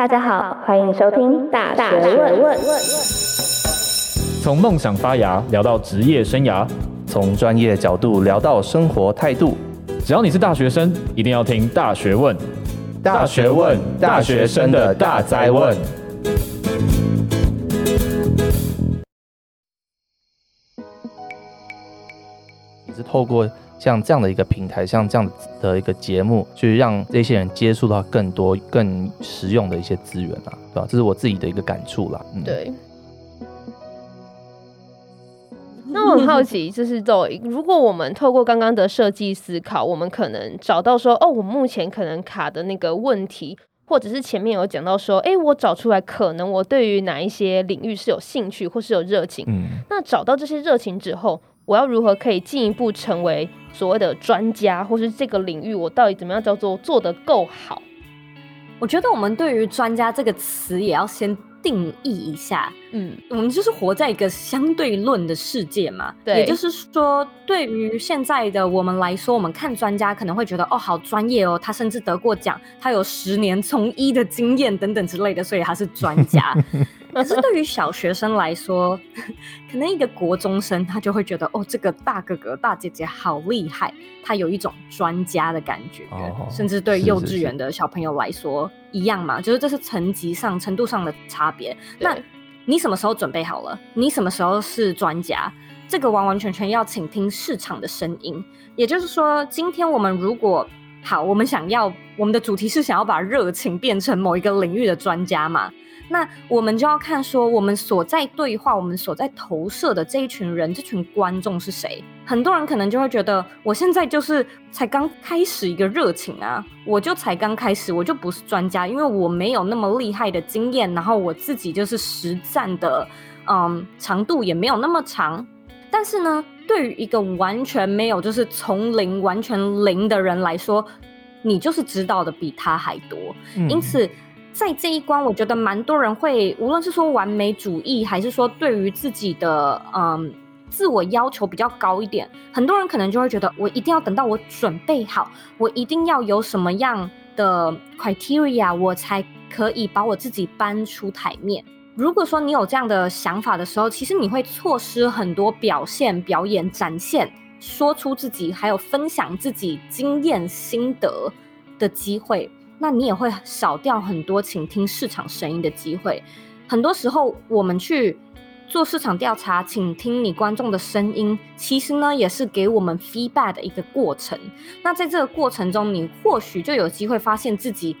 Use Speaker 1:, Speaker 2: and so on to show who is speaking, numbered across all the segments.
Speaker 1: 大家好，欢迎收听《大学问》。
Speaker 2: 从梦想发芽聊到职业生涯，
Speaker 3: 从专业角度聊到生活态度。
Speaker 2: 只要你是大学生，一定要听《大学问》。
Speaker 3: 大学问，大学生的大灾问。也是透过像这样的一个平台，像这样的一个节目，去让这些人接触到更多、更实用的一些资源啊，对吧？这是我自己的一个感触啦。嗯，
Speaker 4: 对。那我很好奇，就是 Zoe，如果我们透过刚刚的设计思考，我们可能找到说，哦，我目前可能卡的那个问题，或者是前面有讲到说，哎，我找出来，可能我对于哪一些领域是有兴趣或是有热情。嗯。那找到这些热情之后，我要如何可以进一步成为所谓的专家，或是这个领域我到底怎么样叫做做得够好？
Speaker 5: 我觉得我们对于“专家”这个词也要先定义一下。嗯，我们就是活在一个相对论的世界嘛。对，也就是说，对于现在的我们来说，我们看专家可能会觉得哦，好专业哦，他甚至得过奖，他有十年从医的经验等等之类的，所以他是专家。可是对于小学生来说，可能一个国中生他就会觉得哦，这个大哥哥大姐姐好厉害，他有一种专家的感觉。哦、甚至对幼稚园的小朋友来说是是是一样嘛，就是这是层级上程度上的差别。那你什么时候准备好了？你什么时候是专家？这个完完全全要倾听市场的声音。也就是说，今天我们如果好，我们想要我们的主题是想要把热情变成某一个领域的专家嘛？那我们就要看说，我们所在对话，我们所在投射的这一群人，这群观众是谁？很多人可能就会觉得，我现在就是才刚开始一个热情啊，我就才刚开始，我就不是专家，因为我没有那么厉害的经验，然后我自己就是实战的，嗯，长度也没有那么长。但是呢，对于一个完全没有，就是从零完全零的人来说，你就是知道的比他还多，嗯、因此。在这一关，我觉得蛮多人会，无论是说完美主义，还是说对于自己的嗯自我要求比较高一点，很多人可能就会觉得，我一定要等到我准备好，我一定要有什么样的 criteria，我才可以把我自己搬出台面。如果说你有这样的想法的时候，其实你会错失很多表现、表演、展现、说出自己，还有分享自己经验心得的机会。那你也会少掉很多请听市场声音的机会。很多时候，我们去做市场调查，请听你观众的声音，其实呢，也是给我们 feedback 的一个过程。那在这个过程中，你或许就有机会发现自己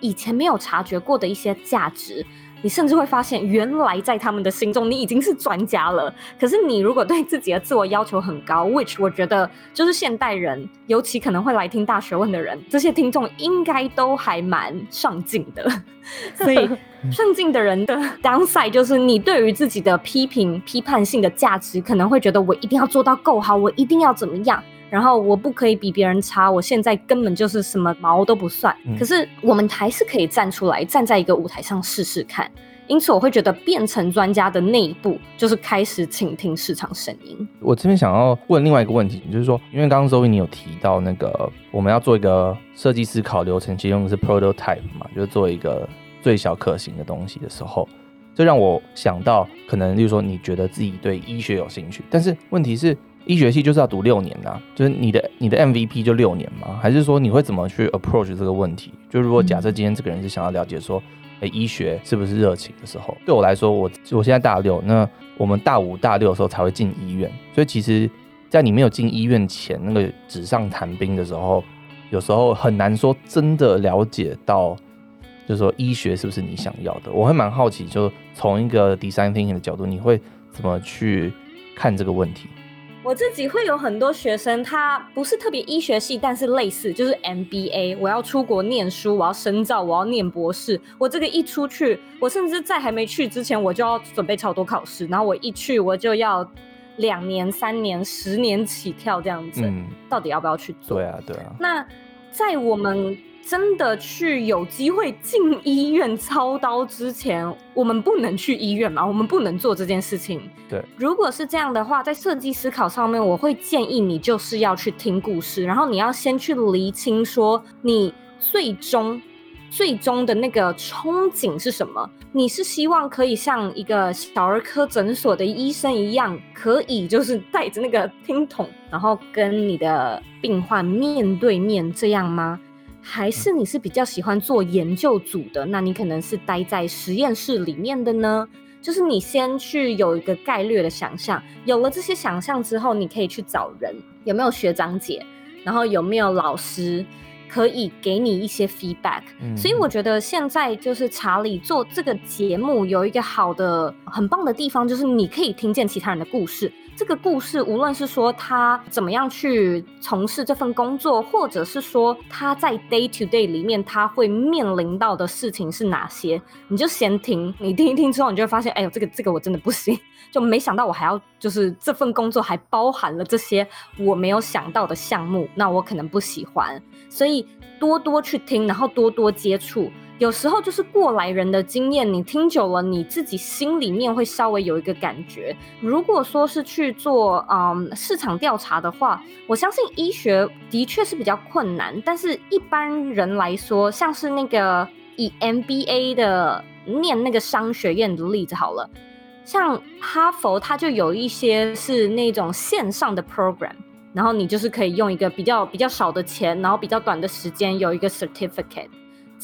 Speaker 5: 以前没有察觉过的一些价值。你甚至会发现，原来在他们的心中，你已经是专家了。可是，你如果对自己的自我要求很高，which 我觉得就是现代人，尤其可能会来听大学问的人，这些听众应该都还蛮上进的。所以，上进的人的 downside 就是，你对于自己的批评、批判性的价值，可能会觉得我一定要做到够好，我一定要怎么样。然后我不可以比别人差，我现在根本就是什么毛都不算。嗯。可是我们还是可以站出来，站在一个舞台上试试看。因此，我会觉得变成专家的那一步，就是开始倾听市场声音。
Speaker 3: 我这边想要问另外一个问题，就是说，因为刚刚 Zoe 你有提到那个我们要做一个设计思考流程，其实用的是 prototype 嘛，就是做一个最小可行的东西的时候，这让我想到，可能就是说你觉得自己对医学有兴趣，但是问题是。医学系就是要读六年呐、啊，就是你的你的 MVP 就六年吗？还是说你会怎么去 approach 这个问题？就如果假设今天这个人是想要了解说，哎、欸，医学是不是热情的时候，对我来说，我我现在大六，那我们大五、大六的时候才会进医院，所以其实，在你没有进医院前，那个纸上谈兵的时候，有时候很难说真的了解到，就是说医学是不是你想要的。我会蛮好奇，就从一个 design thinking 的角度，你会怎么去看这个问题？
Speaker 5: 我自己会有很多学生，他不是特别医学系，但是类似就是 MBA，我要出国念书，我要深造，我要念博士。我这个一出去，我甚至在还没去之前，我就要准备超多考试。然后我一去，我就要两年、三年、十年起跳这样子。嗯，到底要不要去做？
Speaker 3: 对啊，对啊。
Speaker 5: 那在我们。真的去有机会进医院操刀之前，我们不能去医院吗？我们不能做这件事情。
Speaker 3: 对，
Speaker 5: 如果是这样的话，在设计思考上面，我会建议你就是要去听故事，然后你要先去厘清说你最终最终的那个憧憬是什么？你是希望可以像一个小儿科诊所的医生一样，可以就是带着那个听筒，然后跟你的病患面对面这样吗？还是你是比较喜欢做研究组的？那你可能是待在实验室里面的呢？就是你先去有一个概略的想象，有了这些想象之后，你可以去找人，有没有学长姐，然后有没有老师。可以给你一些 feedback，嗯，所以我觉得现在就是查理做这个节目有一个好的、很棒的地方，就是你可以听见其他人的故事。这个故事无论是说他怎么样去从事这份工作，或者是说他在 day to day 里面他会面临到的事情是哪些，你就先听，你听一听之后，你就会发现，哎呦，这个这个我真的不行，就没想到我还要就是这份工作还包含了这些我没有想到的项目，那我可能不喜欢。所以多多去听，然后多多接触。有时候就是过来人的经验，你听久了，你自己心里面会稍微有一个感觉。如果说是去做嗯市场调查的话，我相信医学的确是比较困难。但是一般人来说，像是那个以 MBA 的念那个商学院的例子好了，像哈佛，它就有一些是那种线上的 program，然后你就是可以用一个比较比较少的钱，然后比较短的时间有一个 certificate。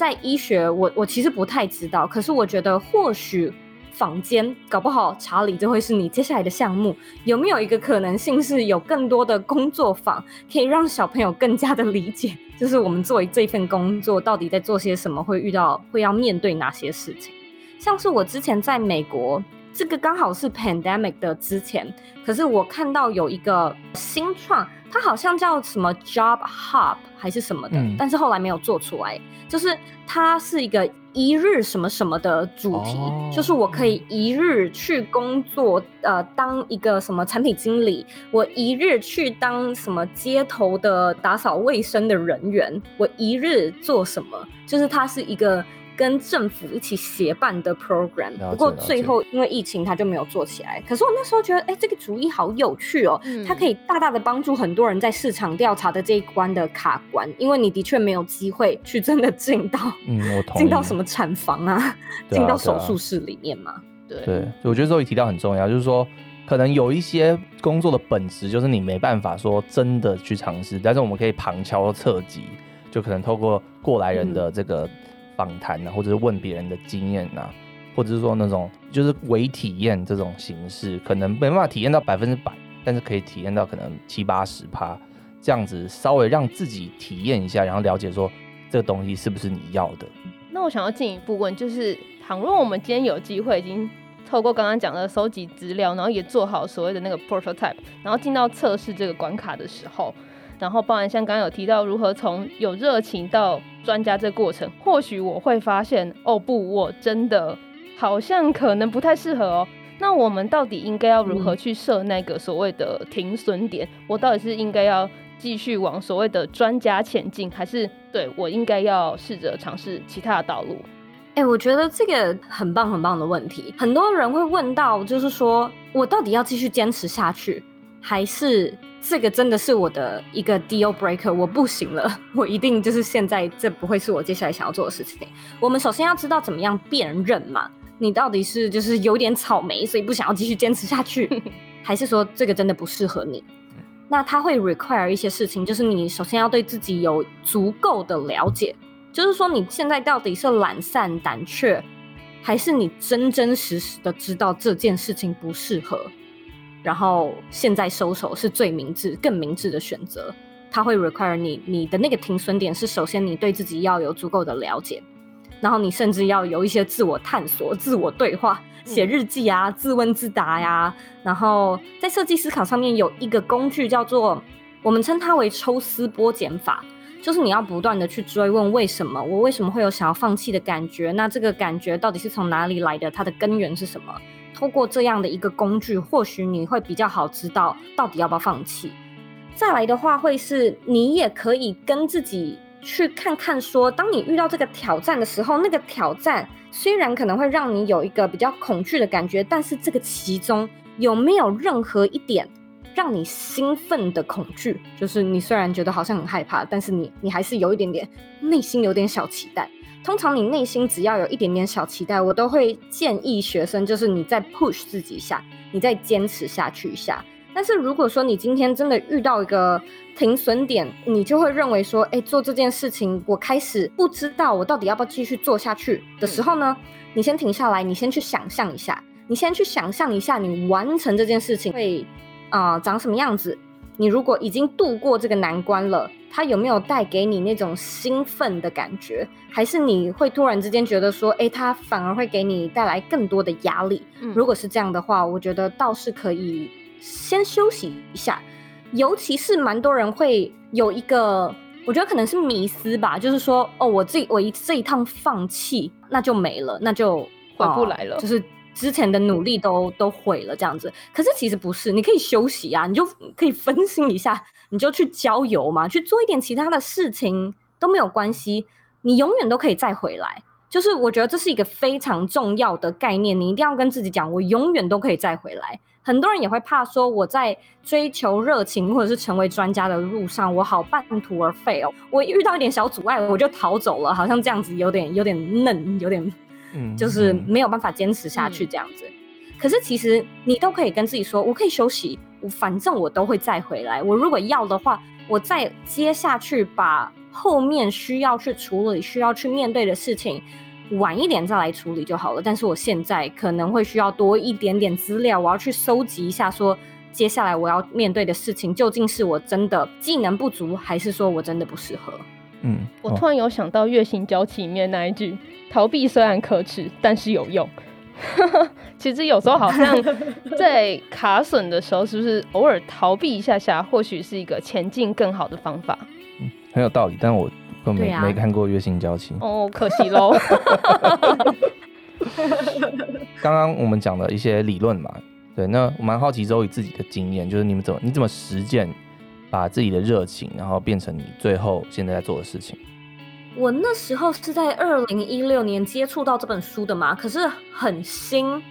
Speaker 5: 在医学，我我其实不太知道，可是我觉得或许坊间搞不好，查理就会是你接下来的项目，有没有一个可能性是有更多的工作坊，可以让小朋友更加的理解，就是我们作为这份工作到底在做些什么，会遇到会要面对哪些事情，像是我之前在美国。这个刚好是 pandemic 的之前，可是我看到有一个新创，它好像叫什么 Job Hub 还是什么的，嗯，但是后来没有做出来。就是它是一个一日什么什么的主题，哦，就是我可以一日去工作，呃，当一个什么产品经理，我一日去当什么街头的打扫卫生的人员，我一日做什么，就是它是一个。跟政府一起协办的 program，不过最后因为疫情，它就没有做起来。可是我那时候觉得，哎、欸，这个主意好有趣哦，嗯、它可以大大的帮助很多人在市场调查的这一关的卡关，因为你的确没有机会去真的进到，嗯，我同，进到什么产房啊，进、啊、到手术室里面嘛。对
Speaker 3: 对，我觉得这里提到很重要，就是说，可能有一些工作的本质就是你没办法说真的去尝试，但是我们可以旁敲侧击，就可能透过过来人的这个。访谈啊，或者是问别人的经验啊，或者是说那种就是微体验这种形式，可能没办法体验到百分之百，但是可以体验到可能七八十趴这样子，稍微让自己体验一下，然后了解说这个东西是不是你要的。
Speaker 4: 那我想要进一步问，就是倘若我们今天有机会，已经透过刚刚讲的收集资料，然后也做好所谓的那个 prototype，然后进到测试这个关卡的时候。然后，包含像刚刚有提到如何从有热情到专家这过程，或许我会发现，哦不，我真的好像可能不太适合哦。那我们到底应该要如何去设那个所谓的停损点？我到底是应该要继续往所谓的专家前进，还是对我应该要试着尝试其他的道路？
Speaker 5: 哎，我觉得这个很棒很棒的问题，很多人会问到，就是说我到底要继续坚持下去，还是？这个真的是我的一个 deal breaker，我不行了，我一定就是现在这不会是我接下来想要做的事情。我们首先要知道怎么样辨认嘛，你到底是就是有点草莓，所以不想要继续坚持下去，还是说这个真的不适合你？那它会 require 一些事情，就是你首先要对自己有足够的了解，就是说你现在到底是懒散胆怯，还是你真真实实的知道这件事情不适合？然后现在收手是最明智、更明智的选择。它会 require 你，你的那个停损点是首先你对自己要有足够的了解，然后你甚至要有一些自我探索、自我对话、写日记啊、嗯、自问自答呀。然后在设计思考上面有一个工具叫做，我们称它为抽丝剥茧法，就是你要不断的去追问为什么，我为什么会有想要放弃的感觉？那这个感觉到底是从哪里来的？它的根源是什么？通过这样的一个工具，或许你会比较好知道到底要不要放弃。再来的话，会是你也可以跟自己去看看说，当你遇到这个挑战的时候，那个挑战虽然可能会让你有一个比较恐惧的感觉，但是这个其中有没有任何一点让你兴奋的恐惧？就是你虽然觉得好像很害怕，但是你你还是有一点点内心有点小期待。通常你内心只要有一点点小期待，我都会建议学生，就是你再 push 自己一下，你再坚持下去一下。但是如果说你今天真的遇到一个停损点，你就会认为说，哎，做这件事情，我开始不知道我到底要不要继续做下去的时候呢，你先停下来，你先去想象一下，你先去想象一下，你完成这件事情会啊、呃、长什么样子。你如果已经度过这个难关了，它有没有带给你那种兴奋的感觉？还是你会突然之间觉得说，诶，它反而会给你带来更多的压力？嗯，如果是这样的话，我觉得倒是可以先休息一下。尤其是蛮多人会有一个，我觉得可能是迷思吧，就是说，哦，我这我一这一趟放弃，那就没了，那就
Speaker 4: 回不来了，
Speaker 5: 哦，就是。之前的努力都都毁了，这样子。可是其实不是，你可以休息啊，你就可以分心一下，你就去郊游嘛，去做一点其他的事情都没有关系，你永远都可以再回来。就是我觉得这是一个非常重要的概念，你一定要跟自己讲，我永远都可以再回来。很多人也会怕说，我在追求热情或者是成为专家的路上，我好半途而废哦。我遇到一点小阻碍，我就逃走了，好像这样子有点有点嫩，有点。嗯，就是没有办法坚持下去这样子。嗯，可是其实你都可以跟自己说，我可以休息，我反正我都会再回来。我如果要的话，我再接下去把后面需要去处理、需要去面对的事情晚一点再来处理就好了。但是我现在可能会需要多一点点资料，我要去收集一下，说接下来我要面对的事情究竟是我真的技能不足，还是说我真的不适合。
Speaker 3: 嗯，
Speaker 4: 我突然有想到《月薪娇妻》里面那一句：“逃避虽然可耻，但是有用。”其实有时候好像 在卡损的时候，是不是偶尔逃避一下下，或许是一个前进更好的方法？
Speaker 3: 嗯，很有道理。但我都没、啊、没看过《月薪娇妻》
Speaker 4: 哦，可惜喽。
Speaker 3: 刚刚我们讲了一些理论嘛，对，那我蛮好奇 Zoe 自己的经验，就是你们怎么你怎么实践？把自己的热情，然后变成你最后现在在做的事情。
Speaker 5: 我那时候是在二零一六年接触到这本书的嘛，可是很新，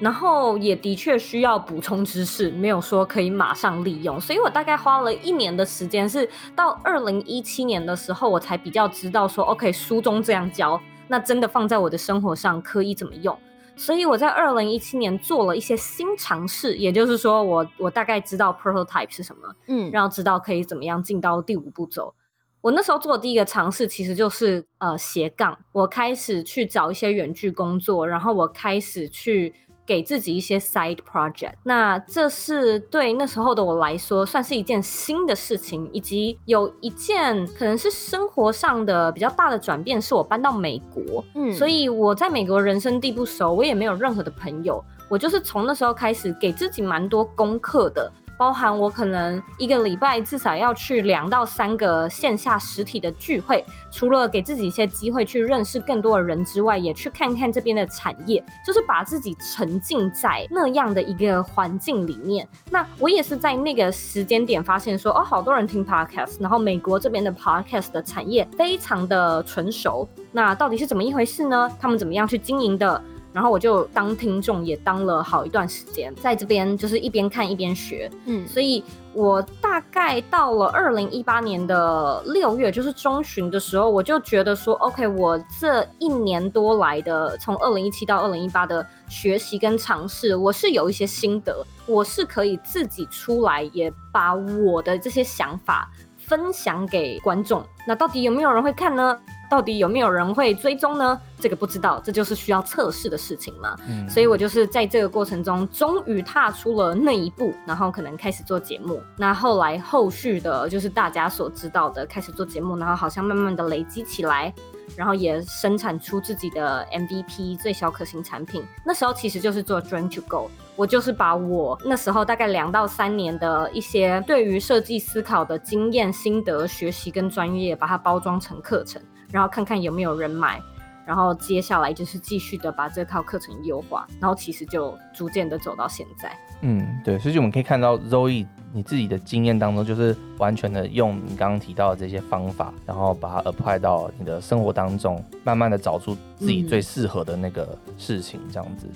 Speaker 5: 然后也的确需要补充知识，没有说可以马上利用，所以我大概花了一年的时间，是到二零一七年的时候，我才比较知道说，OK，书中这样教，那真的放在我的生活上可以怎么用。所以我在二零一七年做了一些新尝试，也就是说我，我我大概知道 prototype 是什么，嗯，然后知道可以怎么样进到第五步骤。我那时候做的第一个尝试，其实就是呃斜杠，我开始去找一些远距工作，然后我开始去。给自己一些 side project，那这是对那时候的我来说算是一件新的事情，以及有一件可能是生活上的比较大的转变，是我搬到美国，嗯，所以我在美国人生地不熟，我也没有任何的朋友，我就是从那时候开始给自己蛮多功课的。包含我可能一个礼拜至少要去两到三个线下实体的聚会，除了给自己一些机会去认识更多的人之外，也去看看这边的产业，就是把自己沉浸在那样的一个环境里面。那我也是在那个时间点发现说，哦，好多人听 podcast，然后美国这边的 podcast 的产业非常的成熟。那到底是怎么一回事呢？他们怎么样去经营的？然后我就当听众也当了好一段时间，在这边就是一边看一边学，嗯，所以我大概到了二零一八年的六月，就是中旬的时候，我就觉得说，OK，我这一年多来的从二零一七到二零一八的学习跟尝试，我是有一些心得，我是可以自己出来，也把我的这些想法分享给观众。那到底有没有人会看呢？到底有没有人会追踪呢？这个不知道，这就是需要测试的事情嘛。嗯，所以我就是在这个过程中，终于踏出了那一步，然后可能开始做节目。那后来后续的，就是大家所知道的，开始做节目，然后好像慢慢的累积起来，然后也生产出自己的 MVP 最小可行产品。那时候其实就是做 Dream to Go，我就是把我那时候大概两到三年的一些对于设计思考的经验、心得、学习跟专业，把它包装成课程。然后看看有没有人买，然后接下来就是继续的把这套课程优化，然后其实就逐渐的走到现在。
Speaker 3: 嗯，对，所以我们可以看到 Zoe 你自己的经验当中，就是完全的用你刚刚提到的这些方法，然后把它 apply 到你的生活当中，慢慢的找出自己最适合的那个事情，这样子。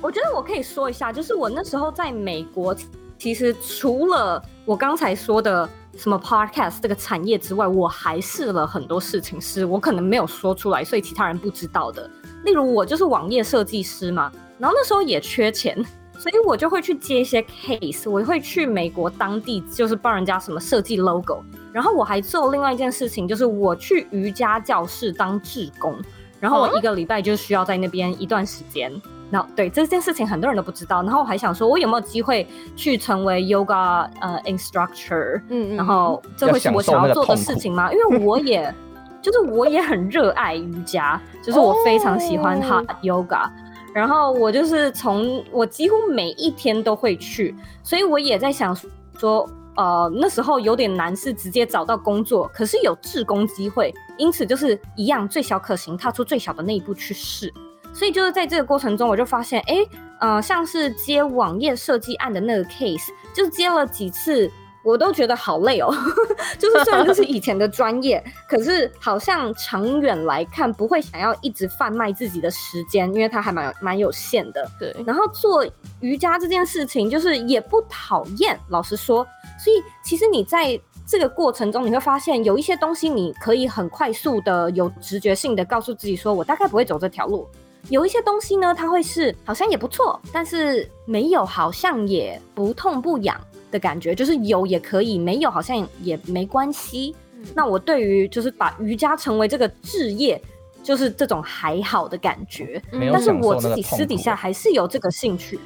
Speaker 5: 我觉得我可以说一下，就是我那时候在美国，其实除了我刚才说的。什么 podcast 这个产业之外，我还试了很多事情，是我可能没有说出来，所以其他人不知道的。例如，我就是网页设计师嘛，然后那时候也缺钱，所以我就会去接一些 case，我会去美国当地，就是帮人家什么设计 logo。然后我还做另外一件事情，就是我去瑜伽教室当志工，然后我一个礼拜就需要在那边一段时间。然后对这件事情很多人都不知道，然后我还想说，我有没有机会去成为 yoga 呃 instructor？嗯嗯，然后这会是我想要做的事情吗？因为我也 就是我也很热爱瑜伽，就是我非常喜欢 hot yoga，、oh. 然后我就是从我几乎每一天都会去，所以我也在想说，呃，那时候有点难是直接找到工作，可是有志工机会，因此就是一样最小可行，踏出最小的那一步去试。所以就是在这个过程中，我就发现，哎，呃，像是接网页设计案的那个 case，就是接了几次，我都觉得好累哦。就是虽然这是以前的专业，可是好像长远来看，不会想要一直贩卖自己的时间，因为它还蛮蛮有限的。对。然后做瑜伽这件事情，就是也不讨厌，老实说。所以其实你在这个过程中，你会发现有一些东西，你可以很快速的、有直觉性的告诉自己说，我大概不会走这条路。有一些东西呢，它会是好像也不错，但是没有好像也不痛不痒的感觉，就是有也可以，没有好像也没关系。嗯、那我对于就是把瑜伽成为这个职业，就是这种还好的感觉。嗯、但是我自己私底下还是有这个兴趣。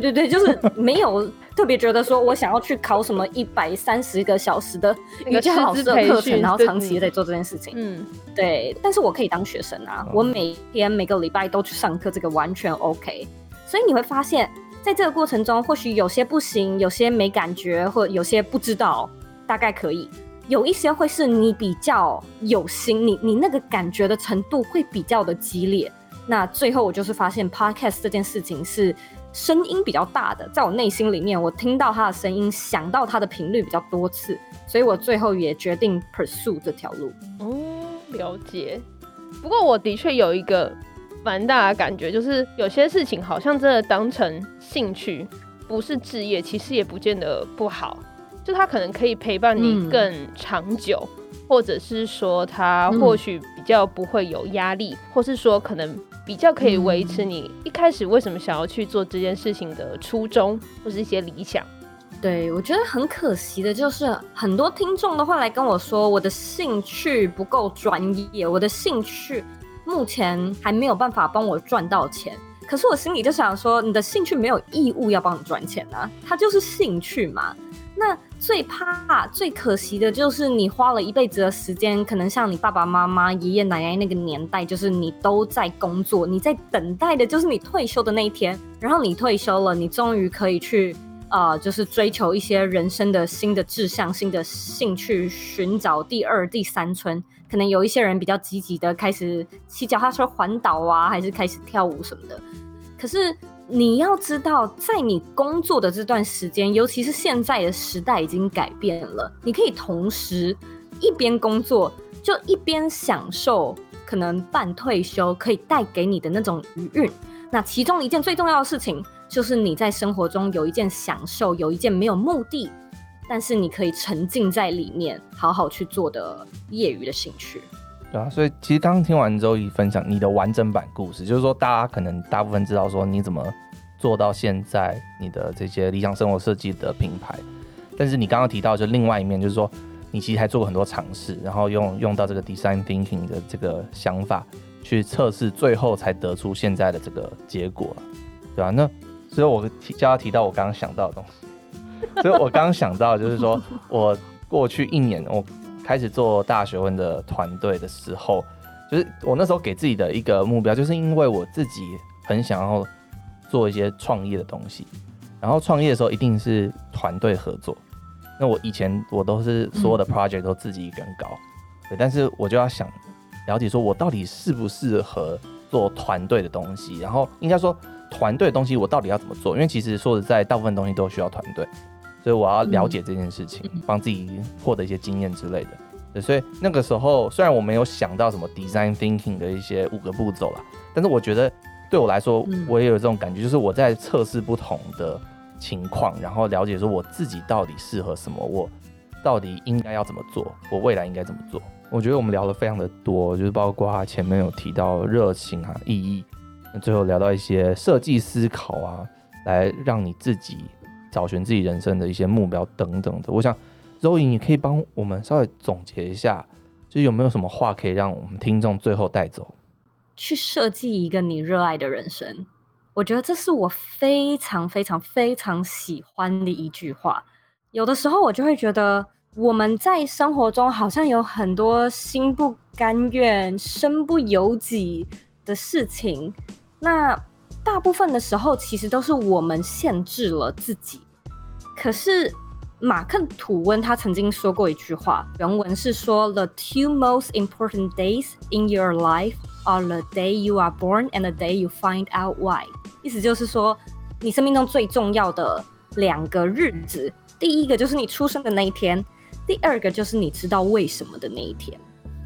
Speaker 5: 对对对，就是没有特别觉得说我想要去考什么一百三十个小时的瑜伽老师的课程，然后长期在做这件事情。嗯，对。但是我可以当学生啊，我每天每个礼拜都去上课，这个完全 OK。所以你会发现在这个过程中，或许有些不行，有些没感觉，或有些不知道，大概可以。有一些会是你比较有心，你你那个感觉的程度会比较的激烈。那最后我就是发现 Podcast 这件事情是。声音比较大的，在我内心里面，我听到他的声音，想到他的频率比较多次，所以我最后也决定 pursue 这条路。
Speaker 4: 哦，了解。不过我的确有一个蛮大的感觉，就是有些事情好像真的当成兴趣，不是职业，其实也不见得不好。就他可能可以陪伴你更长久，嗯、或者是说他或许比较不会有压力，嗯、或是说可能。比较可以维持你一开始为什么想要去做这件事情的初衷，或是一些理想。
Speaker 5: 对，我觉得很可惜的就是，很多听众都会来跟我说，我的兴趣不够专业，我的兴趣目前还没有办法帮我赚到钱。可是我心里就想说，你的兴趣没有义务要帮你赚钱啊，它就是兴趣嘛。那最怕、最可惜的就是你花了一辈子的时间，可能像你爸爸妈妈、爷爷奶奶那个年代，就是你都在工作，你在等待的就是你退休的那一天。然后你退休了，你终于可以去，呃，就是追求一些人生的新的志向、新的兴趣，寻找第二、第三春。可能有一些人比较积极的开始骑脚踏车环岛啊，还是开始跳舞什么的。可是。你要知道，在你工作的这段时间，尤其是现在的时代已经改变了，你可以同时一边工作，就一边享受可能半退休可以带给你的那种余韵。那其中一件最重要的事情，就是你在生活中有一件享受，有一件没有目的，但是你可以沉浸在里面，好好去做的业余的兴趣。
Speaker 3: 对啊，所以其实刚刚听完周一分享你的完整版故事，就是说大家可能大部分知道说你怎么做到现在你的这些理想生活设计的品牌，但是你刚刚提到就另外一面，就是说你其实还做过很多尝试，然后用用到这个 design thinking 的这个想法去测试，最后才得出现在的这个结果，对吧？那所以我提叫他提到我刚刚想到的东西，所以我刚刚想到就是说我过去一年我。开始做大学问的团队的时候，就是我那时候给自己的一个目标，就是因为我自己很想要做一些创业的东西，然后创业的时候一定是团队合作。那我以前我都是所有的 project 都自己一个人搞，对，但是我就要想了解说我到底适不适合做团队的东西，然后应该说团队的东西我到底要怎么做？因为其实说实在，大部分东西都需要团队。所以我要了解这件事情，帮、嗯、自己获得一些经验之类的。对，所以那个时候虽然我没有想到什么 design thinking 的一些五个步骤啦，但是我觉得对我来说，我也有这种感觉，就是我在测试不同的情况，然后了解说我自己到底适合什么，我到底应该要怎么做？我未来应该怎么做？我觉得我们聊了非常的多，就是包括前面有提到热情啊、意义，那最后聊到一些设计思考啊，来让你自己找寻自己人生的一些目标等等的。我想周莹你可以帮我们稍微总结一下，就有没有什么话可以让我们听众最后带走？
Speaker 5: 去设计一个你热爱的人生，我觉得这是我非常非常非常喜欢的一句话。有的时候我就会觉得。我们在生活中好像有很多心不甘愿、身不由己的事情，那大部分的时候其实都是我们限制了自己。可是马克吐温他曾经说过一句话，原文是说：“The two most important days in your life are the day you are born and the day you find out why。”意思就是说，你生命中最重要的两个日子，第一个就是你出生的那一天。第二个就是你知道为什么的那一天，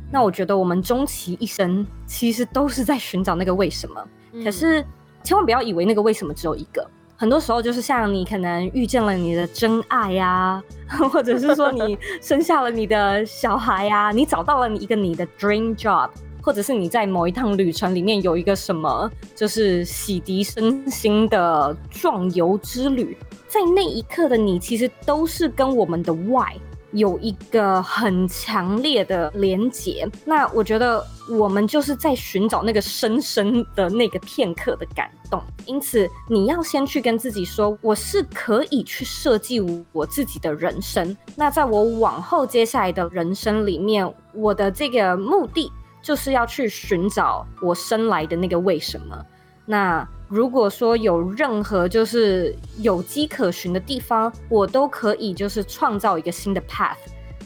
Speaker 5: 那我觉得我们终其一生其实都是在寻找那个为什么。嗯、可是千万不要以为那个为什么只有一个，很多时候就是像你可能遇见了你的真爱呀、或者是说你生下了你的小孩呀、你找到了你一个你的 dream job，或者是你在某一趟旅程里面有一个什么就是洗涤身心的壮游之旅，在那一刻的你其实都是跟我们的 why。有一个很强烈的连结，那我觉得我们就是在寻找那个深深的那个片刻的感动。因此，你要先去跟自己说，我是可以去设计我自己的人生。那在我往后接下来的人生里面，我的这个目的就是要去寻找我生来的那个为什么。那如果说有任何就是有机可循的地方，我都可以就是创造一个新的 path，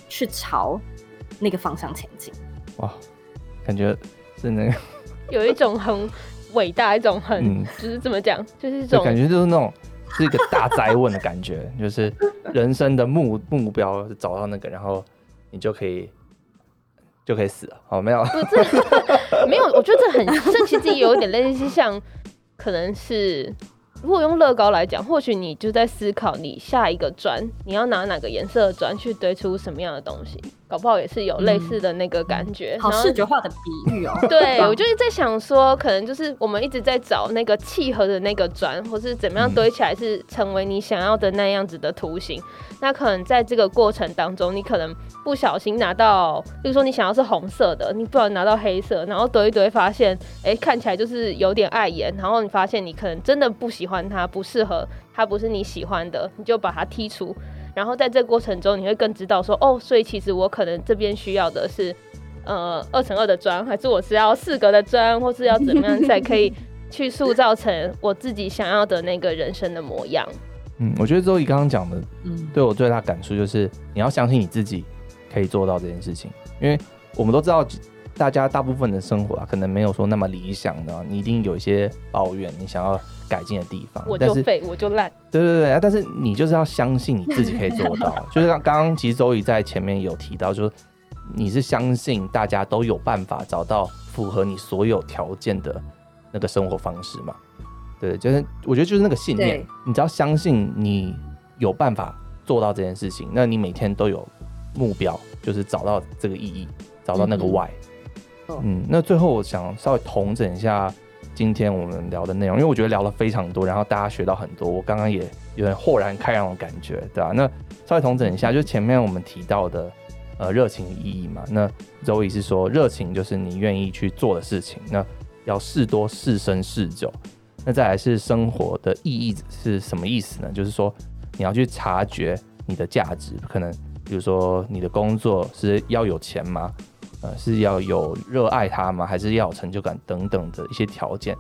Speaker 5: 去朝那个方向前进。
Speaker 3: 哇，感觉是那个
Speaker 4: 有一种很伟大，一种很、嗯、就是怎么讲，就是这种
Speaker 3: 感觉就是那种是一个大灾问的感觉，就是人生的目目标是找到那个，然后你就可以就可以死了。好，没有。
Speaker 4: 没有，我觉得这很，这其实也有点类似像，可能是如果用乐高来讲，或许你就在思考你下一个砖，你要拿哪个颜色的砖去堆出什么样的东西。搞不好也是有类似的那个感觉，
Speaker 5: 嗯、好视觉化的比喻哦。
Speaker 4: 对，我就是在想说，可能就是我们一直在找那个契合的那个砖，或是怎么样堆起来是成为你想要的那样子的图形。嗯、那可能在这个过程当中，你可能不小心拿到，比如说你想要是红色的，你不小心拿到黑色，然后堆一堆，发现哎、欸、看起来就是有点碍眼，然后你发现你可能真的不喜欢它，不适合，它不是你喜欢的，你就把它剔除。然后在这个过程中，你会更知道说，哦，所以其实我可能这边需要的是，呃，二乘二的砖，还是我是要四格的砖，或是要怎么样才可以去塑造成我自己想要的那个人生的模样？
Speaker 3: 嗯，我觉得周怡刚刚讲的，嗯，对我最大感触就是，你要相信你自己可以做到这件事情，因为我们都知道。大家大部分的生活啊，可能没有说那么理想的，你一定有一些抱怨，你想要改进的地方。
Speaker 4: 我就废，我就烂。
Speaker 3: 对对对，但是你就是要相信你自己可以做到。就是刚刚其实周宇在前面有提到，就是你是相信大家都有办法找到符合你所有条件的那个生活方式嘛？对，就是我觉得就是那个信念，你只要相信你有办法做到这件事情，那你每天都有目标，就是找到这个意义，找到那个 why。嗯嗯，那最后我想稍微统整一下今天我们聊的内容，因为我觉得聊了非常多，然后大家学到很多，我刚刚也有点豁然开朗的感觉，对吧、啊？那稍微统整一下，就前面我们提到的呃热情意义嘛，那 Zoe 是说热情就是你愿意去做的事情，那要事多事深事久，那再来是生活的意义是什么意思呢？就是说你要去察觉你的价值，可能比如说你的工作是要有钱吗？呃，是要有热爱它吗？还是要有成就感等等的一些条件，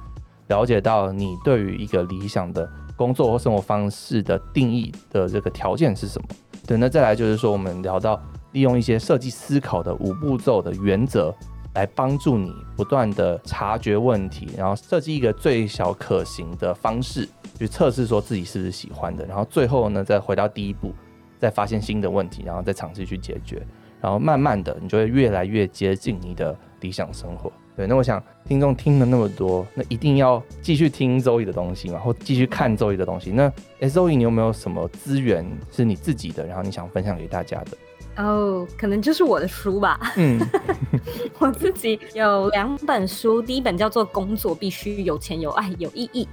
Speaker 3: 了解到你对于一个理想的工作或生活方式的定义的这个条件是什么？对，那再来就是说，我们聊到利用一些设计思考的五步骤的原则，来帮助你不断的察觉问题，然后设计一个最小可行的方式去测试说自己是不是喜欢的，然后最后呢，再回到第一步，再发现新的问题，然后再尝试去解决。然后慢慢的，你就会越来越接近你的理想生活。对，那我想听众听了那么多，那一定要继续听 Zoe 的东西嘛，或继续看 Zoe 的东西。那 Zoe，你有没有什么资源是你自己的，然后你想分享给大家的？
Speaker 5: 哦，oh, 可能就是我的书吧。嗯，我自己有两本书，第一本叫做《工作必须有钱有爱有意义》，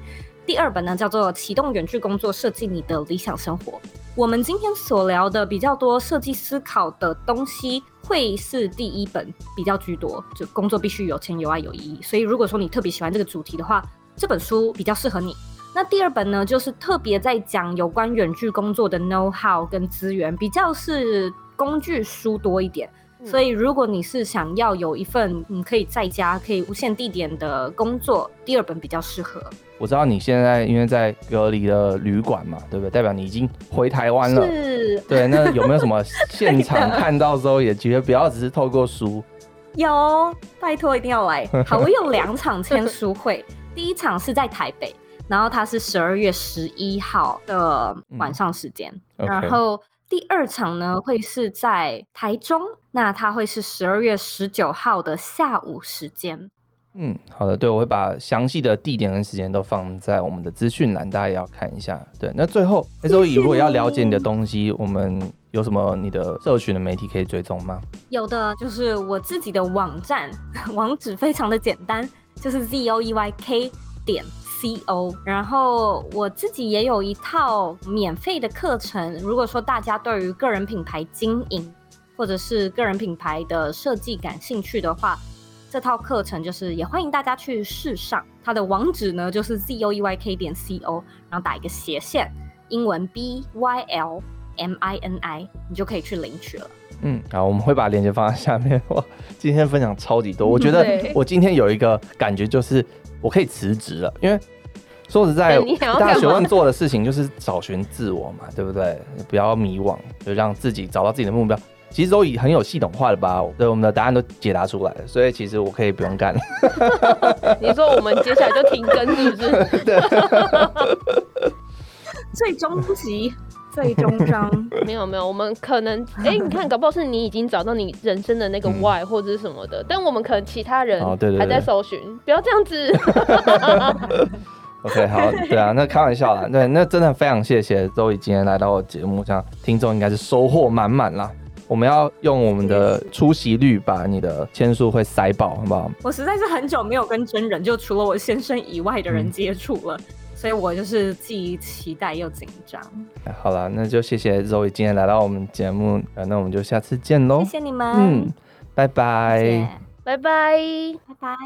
Speaker 5: 第二本呢叫做《启动远距工作，设计你的理想生活》。我们今天所聊的比较多设计思考的东西，会是第一本比较居多，就工作必须有钱有爱有意义。所以如果说你特别喜欢这个主题的话，这本书比较适合你。那第二本呢，就是特别在讲有关远距工作的 know how 跟资源，比较是工具书多一点。嗯、所以如果你是想要有一份嗯可以在家可以无限地点的工作，第二本比较适合。
Speaker 3: 我知道你现在因为在隔离的旅馆嘛，对不对？代表你已经回台湾了。
Speaker 5: 是。
Speaker 3: 对，那有没有什么现场看到之后也觉得不要只是透过书？
Speaker 5: 有，拜托一定要来。好，我有两场签书会，第一场是在台北。然后它是十二月十一号的晚上时间，嗯 okay. 然后第二场呢会是在台中，那它会是十二月十九号的下午时间。
Speaker 3: 嗯，好的，对，我会把详细的地点跟时间都放在我们的资讯栏，大家也要看一下。对，那最后，Zoe 如果要了解你的东西，我们有什么你的社群的媒体可以追踪吗？
Speaker 5: 有的，就是我自己的网站，网址非常的简单，就是 z o e y k 点。co，然后我自己也有一套免费的课程。如果说大家对于个人品牌经营或者是个人品牌的设计感兴趣的话，这套课程就是也欢迎大家去试上。它的网址呢就是 z o e y k 点 c o，然后打一个斜线，英文 b y l m i n i，你就可以去领取了。
Speaker 3: 嗯，好，我们会把链接放在下面。哇，今天分享超级多，我觉得我今天有一个感觉就是。我可以辞职了，因为说实在，大学问做的事情就是找寻自我嘛，对不对？不要迷惘，就让自己找到自己的目标。其实都已很有系统化的把？对，我们的答案都解答出来了，所以其实我可以不用干了。
Speaker 4: 你说我们接下来就停更是不是？对。
Speaker 5: 最终极。最终章
Speaker 4: 没有没有，我们可能哎、欸，你看，搞不好是你已经找到你人生的那个 why 或者是什么的，嗯、但我们可能其他人还在搜寻，不要这样子。
Speaker 3: OK，好，对啊，那开玩笑啦，对，那真的非常谢谢 Zoe 今天来到我节目这样，听众应该是收获满满啦。我们要用我们的出席率把你的签数会塞爆，好不好？
Speaker 5: 我实在是很久没有跟真人，就除了我先生以外的人接触了。嗯所以我就是既期待又紧张。
Speaker 3: 好了，那就谢谢 Zoe 今天来到我们节目，那我们就下次见喽。
Speaker 5: 谢谢你们，
Speaker 3: 嗯，拜拜，谢谢
Speaker 4: 拜拜，
Speaker 5: 拜拜。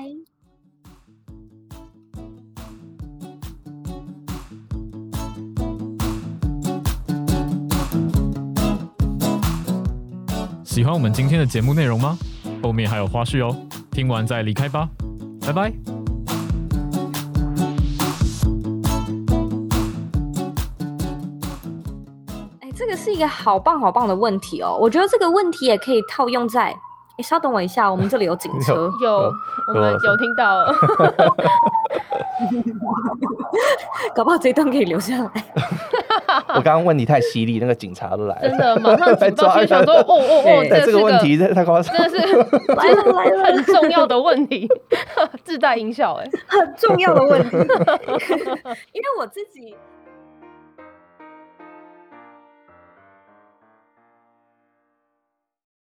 Speaker 2: 喜欢我们今天的节目内容吗？后面还有花絮哦，听完再离开吧，拜拜。
Speaker 5: 是一个好棒好棒的问题哦，我觉得这个问题也可以套用在……哎，稍等我一下，我们这里有警车，
Speaker 4: 有，有我们有听到了，
Speaker 5: 搞不好这一段可以留下来。
Speaker 3: 我刚刚问题太犀利，那个警察都来了，
Speaker 4: 真的马上警 报器想说，哦哦哦，
Speaker 3: 这个问题太夸张，
Speaker 4: 真的是来了来了，很重要的问题，自带音效，哎，
Speaker 5: 很重要的问题，因为我自己。